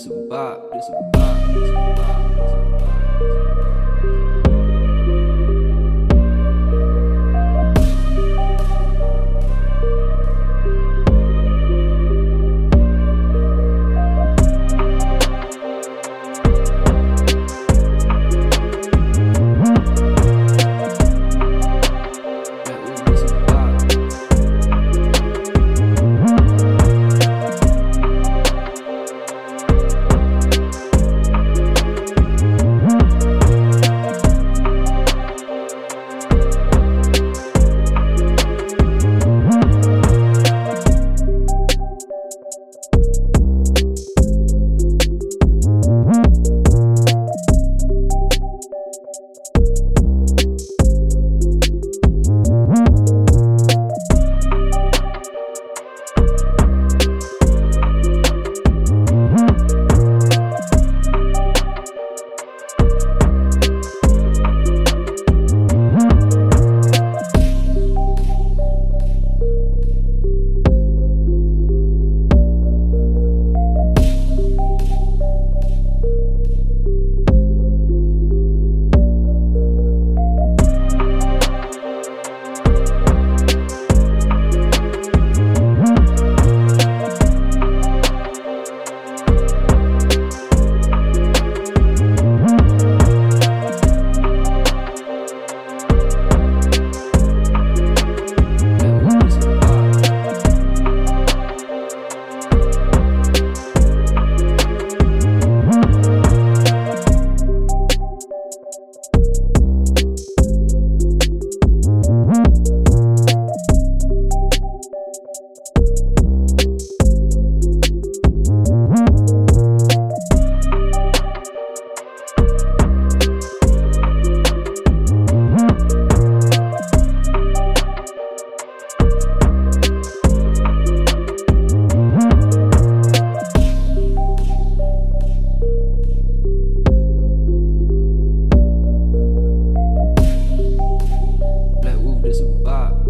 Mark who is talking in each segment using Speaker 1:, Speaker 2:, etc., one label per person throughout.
Speaker 1: it's a bop, it's a bop, This a bop. A bop.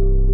Speaker 1: thank you